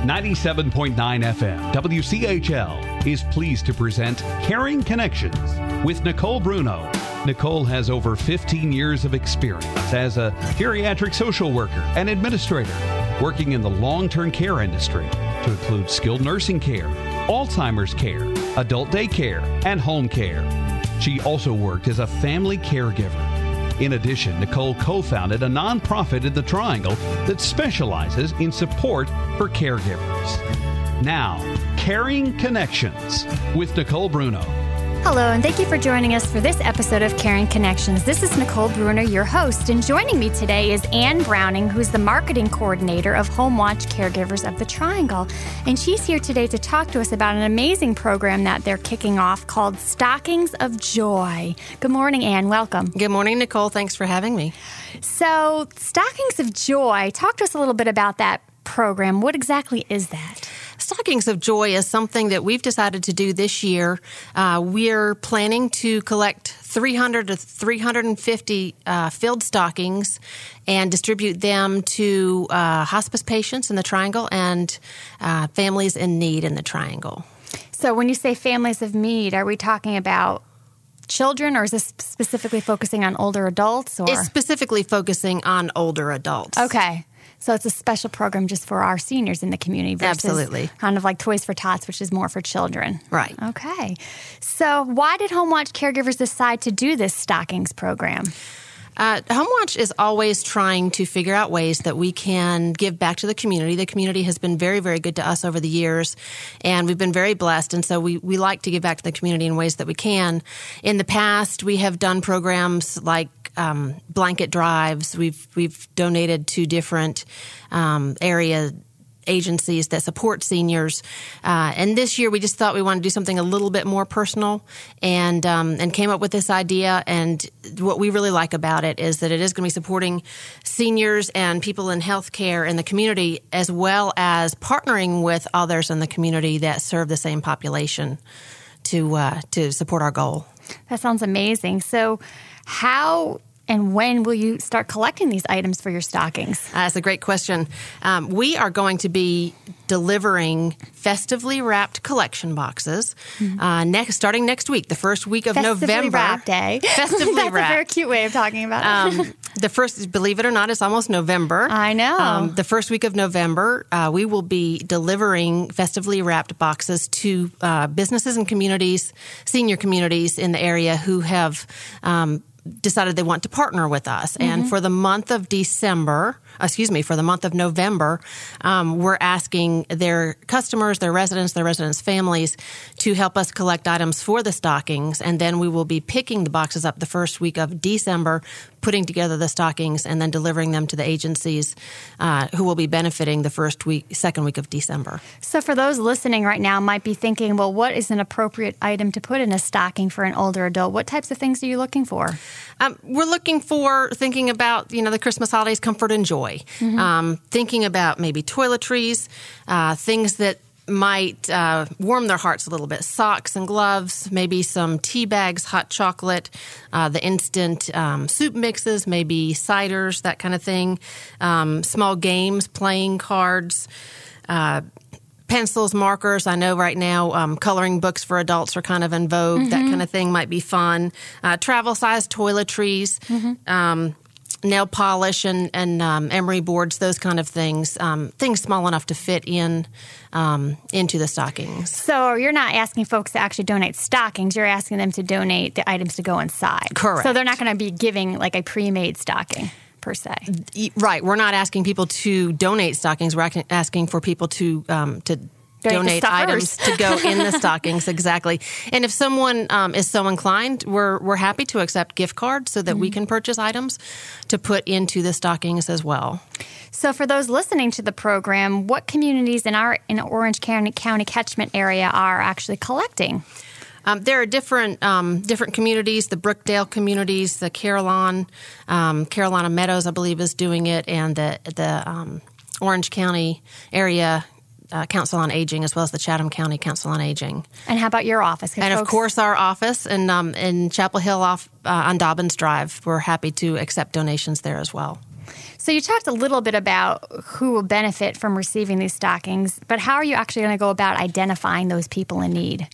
97.9 FM WCHL is pleased to present Caring Connections with Nicole Bruno. Nicole has over 15 years of experience as a geriatric social worker and administrator working in the long term care industry to include skilled nursing care, Alzheimer's care, adult daycare, and home care. She also worked as a family caregiver. In addition, Nicole co founded a nonprofit in the Triangle that specializes in support for caregivers. Now, Caring Connections with Nicole Bruno. Hello, and thank you for joining us for this episode of Caring Connections. This is Nicole Bruno, your host, and joining me today is Anne Browning, who's the marketing coordinator of Home Watch Caregivers of the Triangle. And she's here today to talk to us about an amazing program that they're kicking off called Stockings of Joy. Good morning, Anne. Welcome. Good morning, Nicole. Thanks for having me. So, Stockings of Joy, talk to us a little bit about that program. What exactly is that? Stockings of Joy is something that we've decided to do this year. Uh, we're planning to collect 300 to 350 uh, filled stockings and distribute them to uh, hospice patients in the Triangle and uh, families in need in the Triangle. So, when you say families of need, are we talking about children, or is this specifically focusing on older adults? Or it's specifically focusing on older adults. Okay. So it's a special program just for our seniors in the community. Absolutely. Kind of like Toys for Tots, which is more for children. Right. Okay. So why did Home Watch caregivers decide to do this stockings program? Uh, HomeWatch is always trying to figure out ways that we can give back to the community. The community has been very, very good to us over the years, and we've been very blessed. And so we, we like to give back to the community in ways that we can. In the past, we have done programs like um, blanket drives. We've we've donated to different um, area agencies that support seniors. Uh, and this year, we just thought we wanted to do something a little bit more personal, and um, and came up with this idea. And what we really like about it is that it is going to be supporting seniors and people in healthcare in the community, as well as partnering with others in the community that serve the same population to uh, to support our goal. That sounds amazing. So, how and when will you start collecting these items for your stockings? Uh, that's a great question. Um, we are going to be delivering festively wrapped collection boxes mm-hmm. uh, next, starting next week, the first week of festively November. Wrapped day. Festively That's wrapped. a very cute way of talking about it. Um, the first, believe it or not, it's almost November. I know. Um, the first week of November, uh, we will be delivering festively wrapped boxes to uh, businesses and communities, senior communities in the area who have um, decided they want to partner with us. Mm-hmm. And for the month of December, excuse me, for the month of November, um, we're asking their customers, their residents, their residents' families to help us collect items for the stockings. And then we will be picking the boxes up the first week of December, putting together the stockings, and then delivering them to the agencies uh, who will be benefiting the first week, second week of December. So, for those listening right now, might be thinking, well, what is an appropriate item to put in a stocking for an older adult? What types of things are you looking for? Um, we're looking for thinking about you know the Christmas holidays, comfort and joy. Mm-hmm. Um, thinking about maybe toiletries, uh, things that might uh, warm their hearts a little bit. Socks and gloves, maybe some tea bags, hot chocolate, uh, the instant um, soup mixes, maybe ciders, that kind of thing. Um, small games, playing cards. Uh, pencils, markers. I know right now um, coloring books for adults are kind of in vogue. Mm-hmm. That kind of thing might be fun. Uh, travel size toiletries. Mm-hmm. Nail polish and, and um, emery boards, those kind of things, um, things small enough to fit in um, into the stockings. So you're not asking folks to actually donate stockings; you're asking them to donate the items to go inside. Correct. So they're not going to be giving like a pre-made stocking per se. Right. We're not asking people to donate stockings. We're asking for people to um, to donate items to go in the stockings exactly. And if someone um, is so inclined we're we're happy to accept gift cards so that mm-hmm. we can purchase items to put into the stockings as well. So for those listening to the program what communities in our in orange county, county catchment area are actually collecting? Um, there are different um, different communities, the Brookdale communities, the Carillon, um, Carolina Meadows, I believe, is doing it, and the the um, Orange County area uh, Council on Aging as well as the Chatham County Council on Aging. And how about your office? And folks... of course, our office in um, in Chapel Hill off uh, on Dobbins Drive. We're happy to accept donations there as well. So you talked a little bit about who will benefit from receiving these stockings, but how are you actually going to go about identifying those people in need?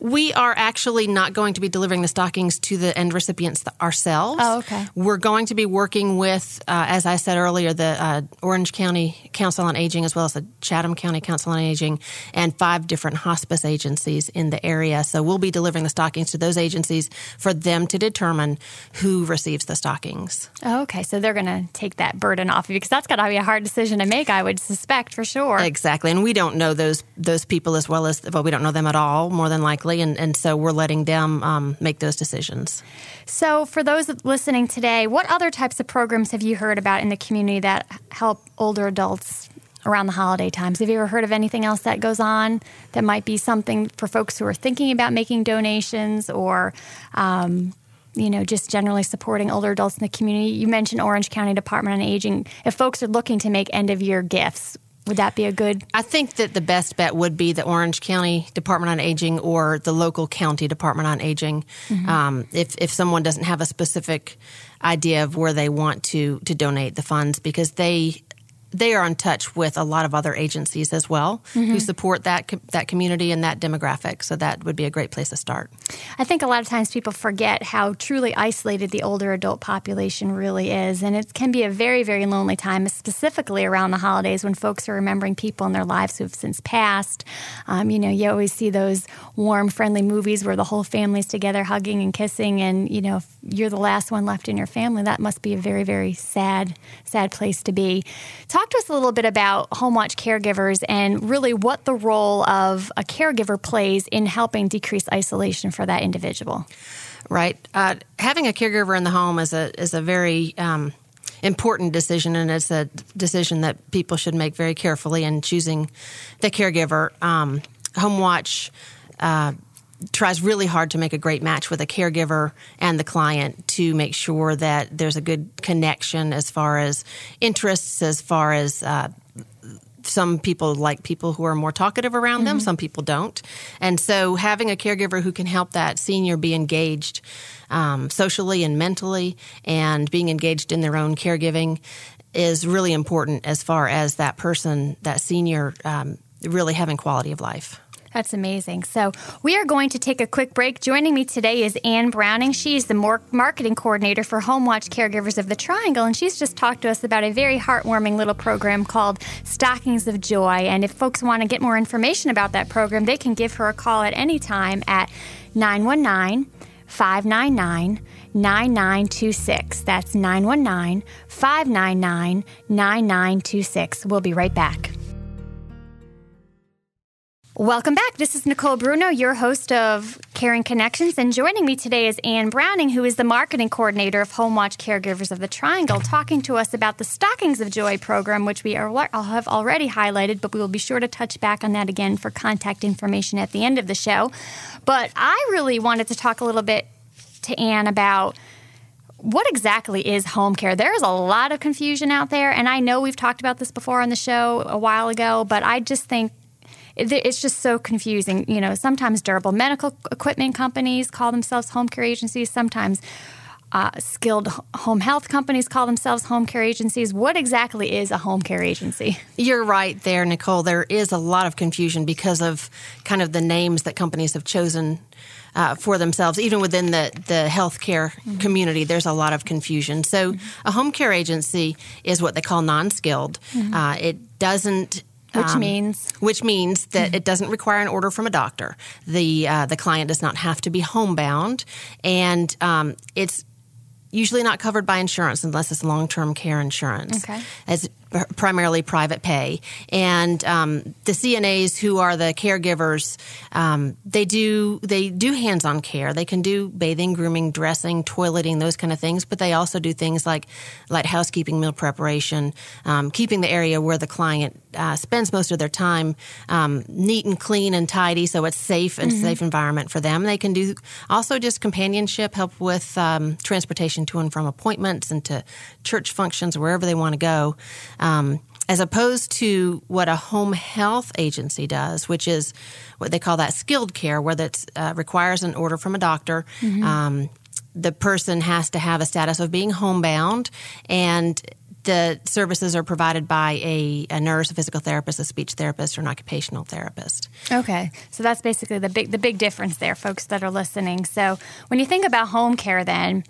We are actually not going to be delivering the stockings to the end recipients ourselves. Oh, okay. We're going to be working with, uh, as I said earlier, the uh, Orange County Council on Aging, as well as the Chatham County Council on Aging, and five different hospice agencies in the area. So we'll be delivering the stockings to those agencies for them to determine who receives the stockings. Oh, okay. So they're going to take that burden off of you because that's got to be a hard decision to make, I would suspect, for sure. Exactly. And we don't know those those people as well as, well, we don't know them at all, more than likely and, and so we're letting them um, make those decisions. So, for those listening today, what other types of programs have you heard about in the community that help older adults around the holiday times? Have you ever heard of anything else that goes on that might be something for folks who are thinking about making donations or um, you know, just generally supporting older adults in the community. You mentioned Orange County Department on Aging. If folks are looking to make end of year gifts, would that be a good? I think that the best bet would be the Orange County Department on Aging or the local county Department on Aging. Mm-hmm. Um, if if someone doesn't have a specific idea of where they want to to donate the funds, because they they are in touch with a lot of other agencies as well mm-hmm. who support that that community and that demographic. So that would be a great place to start. I think a lot of times people forget how truly isolated the older adult population really is, and it can be a very very lonely time, specifically around the holidays when folks are remembering people in their lives who have since passed. Um, you know, you always see those warm, friendly movies where the whole family's together, hugging and kissing, and you know, if you're the last one left in your family, that must be a very very sad sad place to be. Talk to us a little bit about home watch caregivers and really what the role of a caregiver plays in helping decrease isolation for that individual. Right. Uh, having a caregiver in the home is a is a very um, important decision, and it's a decision that people should make very carefully in choosing the caregiver. Um, home watch. Uh, tries really hard to make a great match with a caregiver and the client to make sure that there's a good connection as far as interests, as far as uh, some people like people who are more talkative around mm-hmm. them, some people don't. And so having a caregiver who can help that senior be engaged um, socially and mentally and being engaged in their own caregiving is really important as far as that person, that senior, um, really having quality of life. That's amazing. So, we are going to take a quick break. Joining me today is Anne Browning. She's the marketing coordinator for Home Watch Caregivers of the Triangle, and she's just talked to us about a very heartwarming little program called Stockings of Joy. And if folks want to get more information about that program, they can give her a call at any time at 919 599 9926. That's 919 599 9926. We'll be right back. Welcome back. This is Nicole Bruno, your host of Caring Connections, and joining me today is Anne Browning, who is the marketing coordinator of Home Watch Caregivers of the Triangle, talking to us about the Stockings of Joy program, which we are, have already highlighted, but we will be sure to touch back on that again for contact information at the end of the show. But I really wanted to talk a little bit to Anne about what exactly is home care? There is a lot of confusion out there, and I know we've talked about this before on the show a while ago, but I just think it's just so confusing. You know, sometimes durable medical equipment companies call themselves home care agencies. Sometimes uh, skilled home health companies call themselves home care agencies. What exactly is a home care agency? You're right there, Nicole. There is a lot of confusion because of kind of the names that companies have chosen. Uh, for themselves, even within the, the healthcare mm-hmm. community, there's a lot of confusion. So, mm-hmm. a home care agency is what they call non skilled. Mm-hmm. Uh, it doesn't which um, means which means that it doesn't require an order from a doctor. The uh, the client does not have to be homebound, and um, it's usually not covered by insurance unless it's long term care insurance. Okay. As primarily private pay. And um, the CNAs who are the caregivers, um, they do they do hands-on care. They can do bathing, grooming, dressing, toileting, those kind of things. But they also do things like like housekeeping, meal preparation, um, keeping the area where the client uh, spends most of their time um, neat and clean and tidy, so it's safe and mm-hmm. safe environment for them. They can do also just companionship, help with um, transportation to and from appointments and to church functions, wherever they want to go. Um, as opposed to what a home health agency does, which is what they call that skilled care, where that uh, requires an order from a doctor. Mm-hmm. Um, the person has to have a status of being homebound and the services are provided by a, a, nurse, a physical therapist, a speech therapist, or an occupational therapist. Okay, so that's basically the big the big difference there, folks that are listening. So when you think about home care, then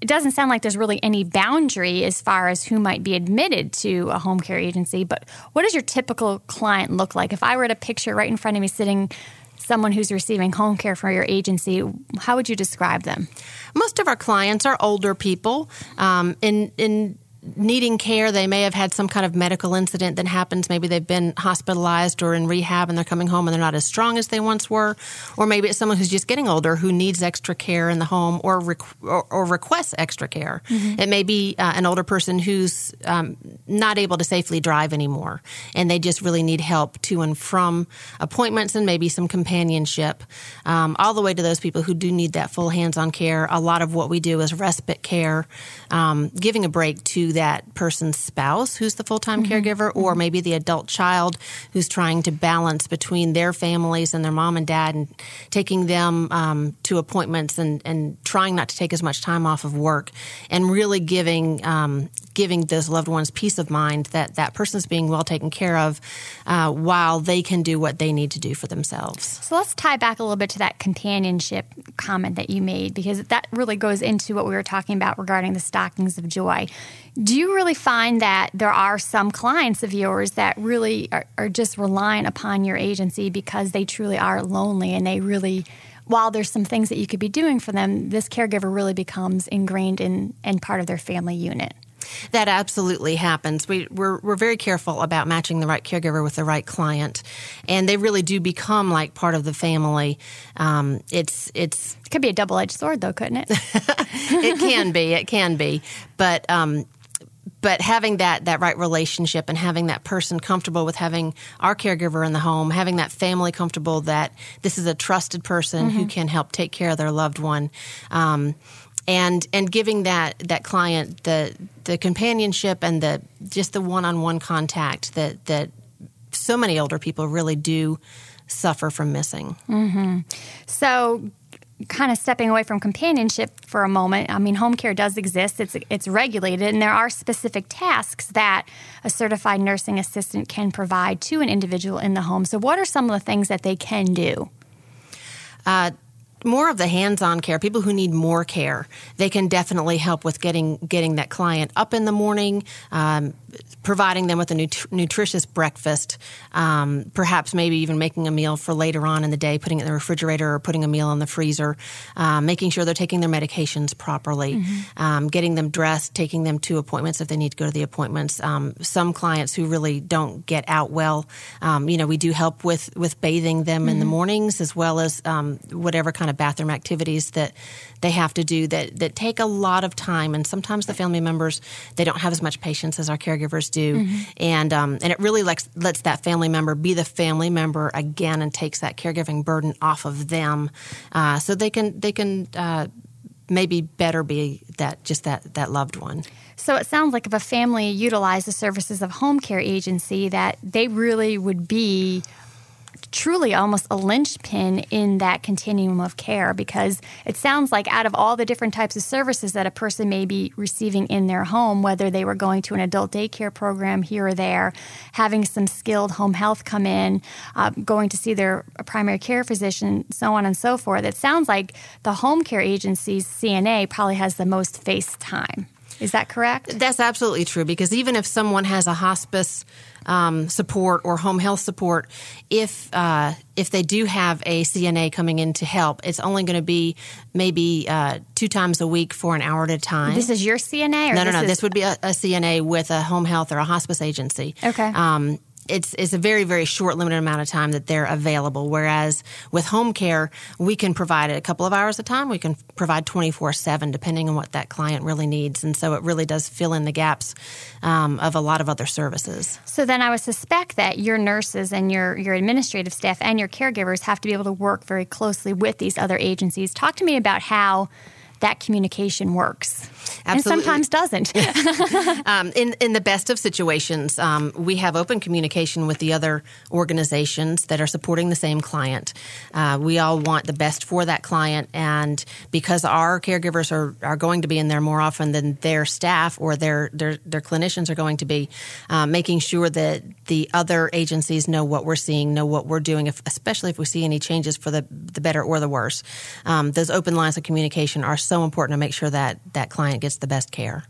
it doesn't sound like there's really any boundary as far as who might be admitted to a home care agency. But what does your typical client look like? If I were to picture right in front of me sitting someone who's receiving home care from your agency, how would you describe them? Most of our clients are older people. Um, in in needing care. They may have had some kind of medical incident that happens. Maybe they've been hospitalized or in rehab and they're coming home and they're not as strong as they once were. Or maybe it's someone who's just getting older who needs extra care in the home or, requ- or, or, requests extra care. Mm-hmm. It may be uh, an older person who's um, not able to safely drive anymore and they just really need help to and from appointments and maybe some companionship. Um, all the way to those people who do need that full hands on care. A lot of what we do is respite care, um, giving a break to that person's spouse who's the full time mm-hmm. caregiver, or mm-hmm. maybe the adult child who's trying to balance between their families and their mom and dad and taking them um, to appointments and, and trying not to take as much time off of work and really giving um, giving those loved ones peace of mind that that person is being well taken care of uh, while they can do what they need to do for themselves. So let's tie back a little bit to that companionship comment that you made because that really goes into what we were talking about regarding the stockings of joy. Do you really find that there are some clients of yours that really are, are just relying upon your agency because they truly are lonely and they really while there's some things that you could be doing for them, this caregiver really becomes ingrained in and part of their family unit. That absolutely happens. We, we're, we're very careful about matching the right caregiver with the right client, and they really do become like part of the family. Um, it's it's it could be a double edged sword, though, couldn't it? it can be. It can be, but. Um, but having that that right relationship and having that person comfortable with having our caregiver in the home, having that family comfortable that this is a trusted person mm-hmm. who can help take care of their loved one. Um, and and giving that that client the the companionship and the just the one on one contact that that so many older people really do suffer from missing. Mm-hmm. So kind of stepping away from companionship for a moment, I mean, home care does exist. It's it's regulated, and there are specific tasks that a certified nursing assistant can provide to an individual in the home. So, what are some of the things that they can do? Uh, more of the hands-on care, people who need more care, they can definitely help with getting getting that client up in the morning, um, providing them with a nut- nutritious breakfast, um, perhaps maybe even making a meal for later on in the day, putting it in the refrigerator or putting a meal in the freezer, um, making sure they're taking their medications properly, mm-hmm. um, getting them dressed, taking them to appointments if they need to go to the appointments. Um, some clients who really don't get out well, um, you know, we do help with with bathing them mm-hmm. in the mm-hmm. mornings as well as um, whatever kind of bathroom activities that they have to do that that take a lot of time, and sometimes the family members they don't have as much patience as our caregivers do, mm-hmm. and um, and it really lets lets that family member be the family member again, and takes that caregiving burden off of them, uh, so they can they can. Uh, maybe better be that just that that loved one. So it sounds like if a family utilized the services of home care agency, that they really would be truly almost a linchpin in that continuum of care because it sounds like out of all the different types of services that a person may be receiving in their home, whether they were going to an adult daycare program here or there, having some skilled home health come in, uh, going to see their primary care physician, so on and so forth, it sounds like the home care agency's CNA probably has the most face time. Is that correct? That's absolutely true because even if someone has a hospice um, support or home health support, if uh, if they do have a CNA coming in to help, it's only going to be maybe uh, two times a week for an hour at a time. This is your CNA, or this? no, no, no. Is... This would be a, a, CNA with a home health or a hospice agency. Okay. Um, it's it's a very very short limited amount of time that they're available. Whereas with home care, we can provide it a couple of hours a time. We can provide twenty four seven depending on what that client really needs, and so it really does fill in the gaps um, of a lot of other services. So then I would suspect that your nurses and your your administrative staff and your caregivers have to be able to work very closely with these other agencies. Talk to me about how that communication works. Absolutely. And sometimes doesn't. um, in in the best of situations, um, we have open communication with the other organizations that are supporting the same client. Uh, we all want the best for that client, and because our caregivers are, are going to be in there more often than their staff or their their, their clinicians are going to be, uh, making sure that the other agencies know what we're seeing, know what we're doing, if, especially if we see any changes for the the better or the worse. Um, those open lines of communication are so important to make sure that that client gets the best care.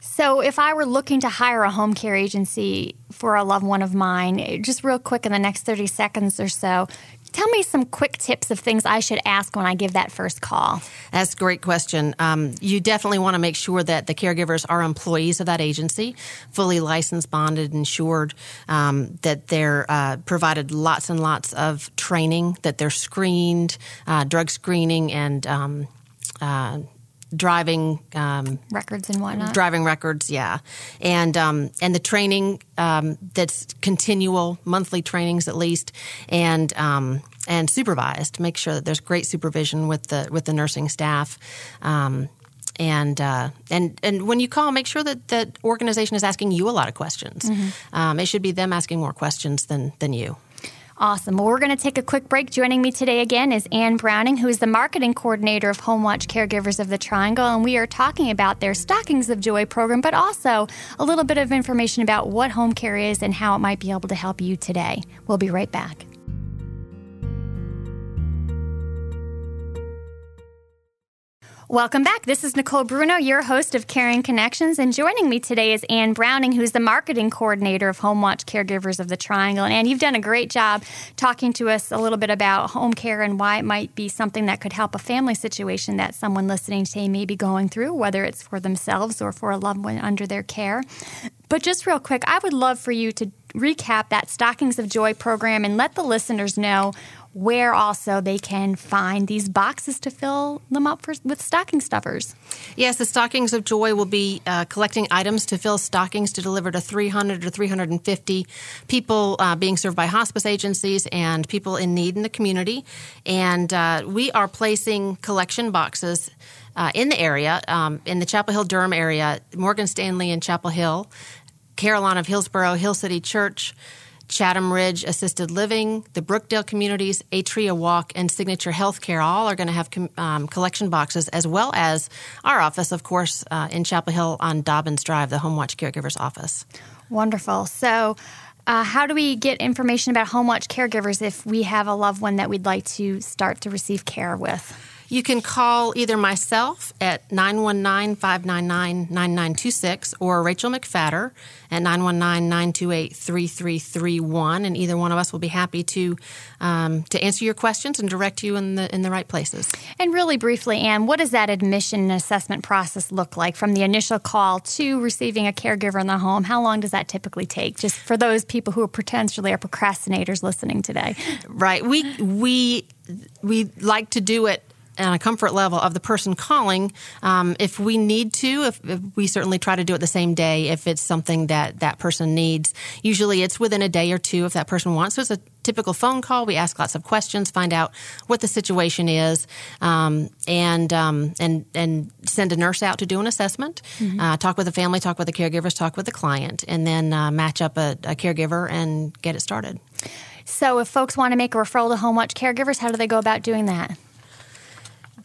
So, if I were looking to hire a home care agency for a loved one of mine, just real quick in the next 30 seconds or so, tell me some quick tips of things I should ask when I give that first call. That's a great question. Um, you definitely want to make sure that the caregivers are employees of that agency, fully licensed, bonded, insured, um, that they're uh, provided lots and lots of training, that they're screened, uh, drug screening, and um, uh, driving um, records and whatnot. Driving records, yeah, and um, and the training um, that's continual, monthly trainings at least, and um, and supervised. Make sure that there's great supervision with the with the nursing staff. Um, and uh, and and when you call, make sure that that organization is asking you a lot of questions. Mm-hmm. Um, it should be them asking more questions than than you. Awesome. Well, we're going to take a quick break. Joining me today again is Anne Browning, who is the marketing coordinator of HomeWatch Caregivers of the Triangle, and we are talking about their Stockings of Joy program, but also a little bit of information about what home care is and how it might be able to help you today. We'll be right back. Welcome back. This is Nicole Bruno, your host of Caring Connections, and joining me today is Anne Browning, who's the marketing coordinator of Home Watch Caregivers of the Triangle. And Anne, you've done a great job talking to us a little bit about home care and why it might be something that could help a family situation that someone listening today may be going through, whether it's for themselves or for a loved one under their care. But just real quick, I would love for you to recap that Stockings of Joy program and let the listeners know where also they can find these boxes to fill them up for, with stocking stuffers. Yes, the Stockings of Joy will be uh, collecting items to fill stockings to deliver to 300 or 350 people uh, being served by hospice agencies and people in need in the community. And uh, we are placing collection boxes. Uh, in the area, um, in the Chapel Hill Durham area, Morgan Stanley in Chapel Hill, Carillon of Hillsborough, Hill City Church, Chatham Ridge Assisted Living, the Brookdale Communities, Atria Walk, and Signature Healthcare all are going to have com- um, collection boxes, as well as our office, of course, uh, in Chapel Hill on Dobbins Drive, the Home Watch Caregivers office. Wonderful. So, uh, how do we get information about Home Watch Caregivers if we have a loved one that we'd like to start to receive care with? You can call either myself at 919 599 9926 or Rachel McFatter at 919 928 3331. And either one of us will be happy to um, to answer your questions and direct you in the, in the right places. And really briefly, Anne, what does that admission and assessment process look like from the initial call to receiving a caregiver in the home? How long does that typically take? Just for those people who are potentially are procrastinators listening today. Right. We, we, we like to do it on a comfort level of the person calling. Um, if we need to, if, if, we certainly try to do it the same day if it's something that that person needs. Usually it's within a day or two if that person wants. So it's a typical phone call. We ask lots of questions, find out what the situation is, um, and um, and and send a nurse out to do an assessment. Mm-hmm. Uh, talk with the family, talk with the caregivers, talk with the client, and then uh, match up a, a caregiver and get it started. So, if folks want to make a referral to Home Watch Caregivers, how do they go about doing that?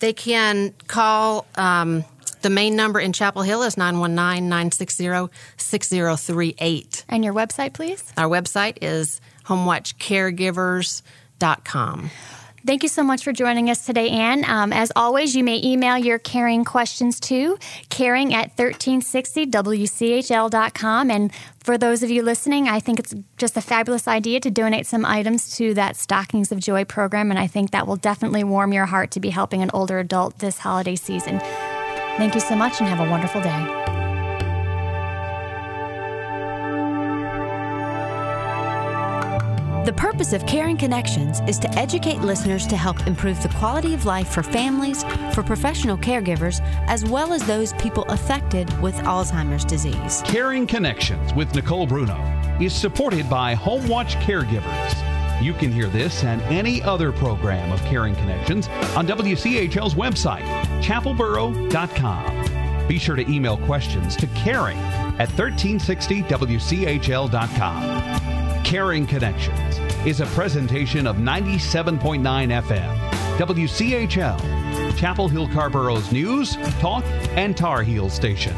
They can call um, the main number in Chapel Hill is 919-960-6038. And your website, please? Our website is homewatchcaregivers.com. Thank you so much for joining us today, Anne. Um, as always, you may email your caring questions to caring at 1360wchl.com. And for those of you listening, I think it's just a fabulous idea to donate some items to that Stockings of Joy program. And I think that will definitely warm your heart to be helping an older adult this holiday season. Thank you so much and have a wonderful day. The purpose of Caring Connections is to educate listeners to help improve the quality of life for families, for professional caregivers, as well as those people affected with Alzheimer's disease. Caring Connections with Nicole Bruno is supported by Home Watch Caregivers You can hear this and any other program of Caring Connections on WCHL's website, chapelboro.com. Be sure to email questions to caring at 1360WCHL.com. Caring Connections is a presentation of 97.9 FM, WCHL, Chapel Hill Carrboro's news, talk, and Tar Heel station.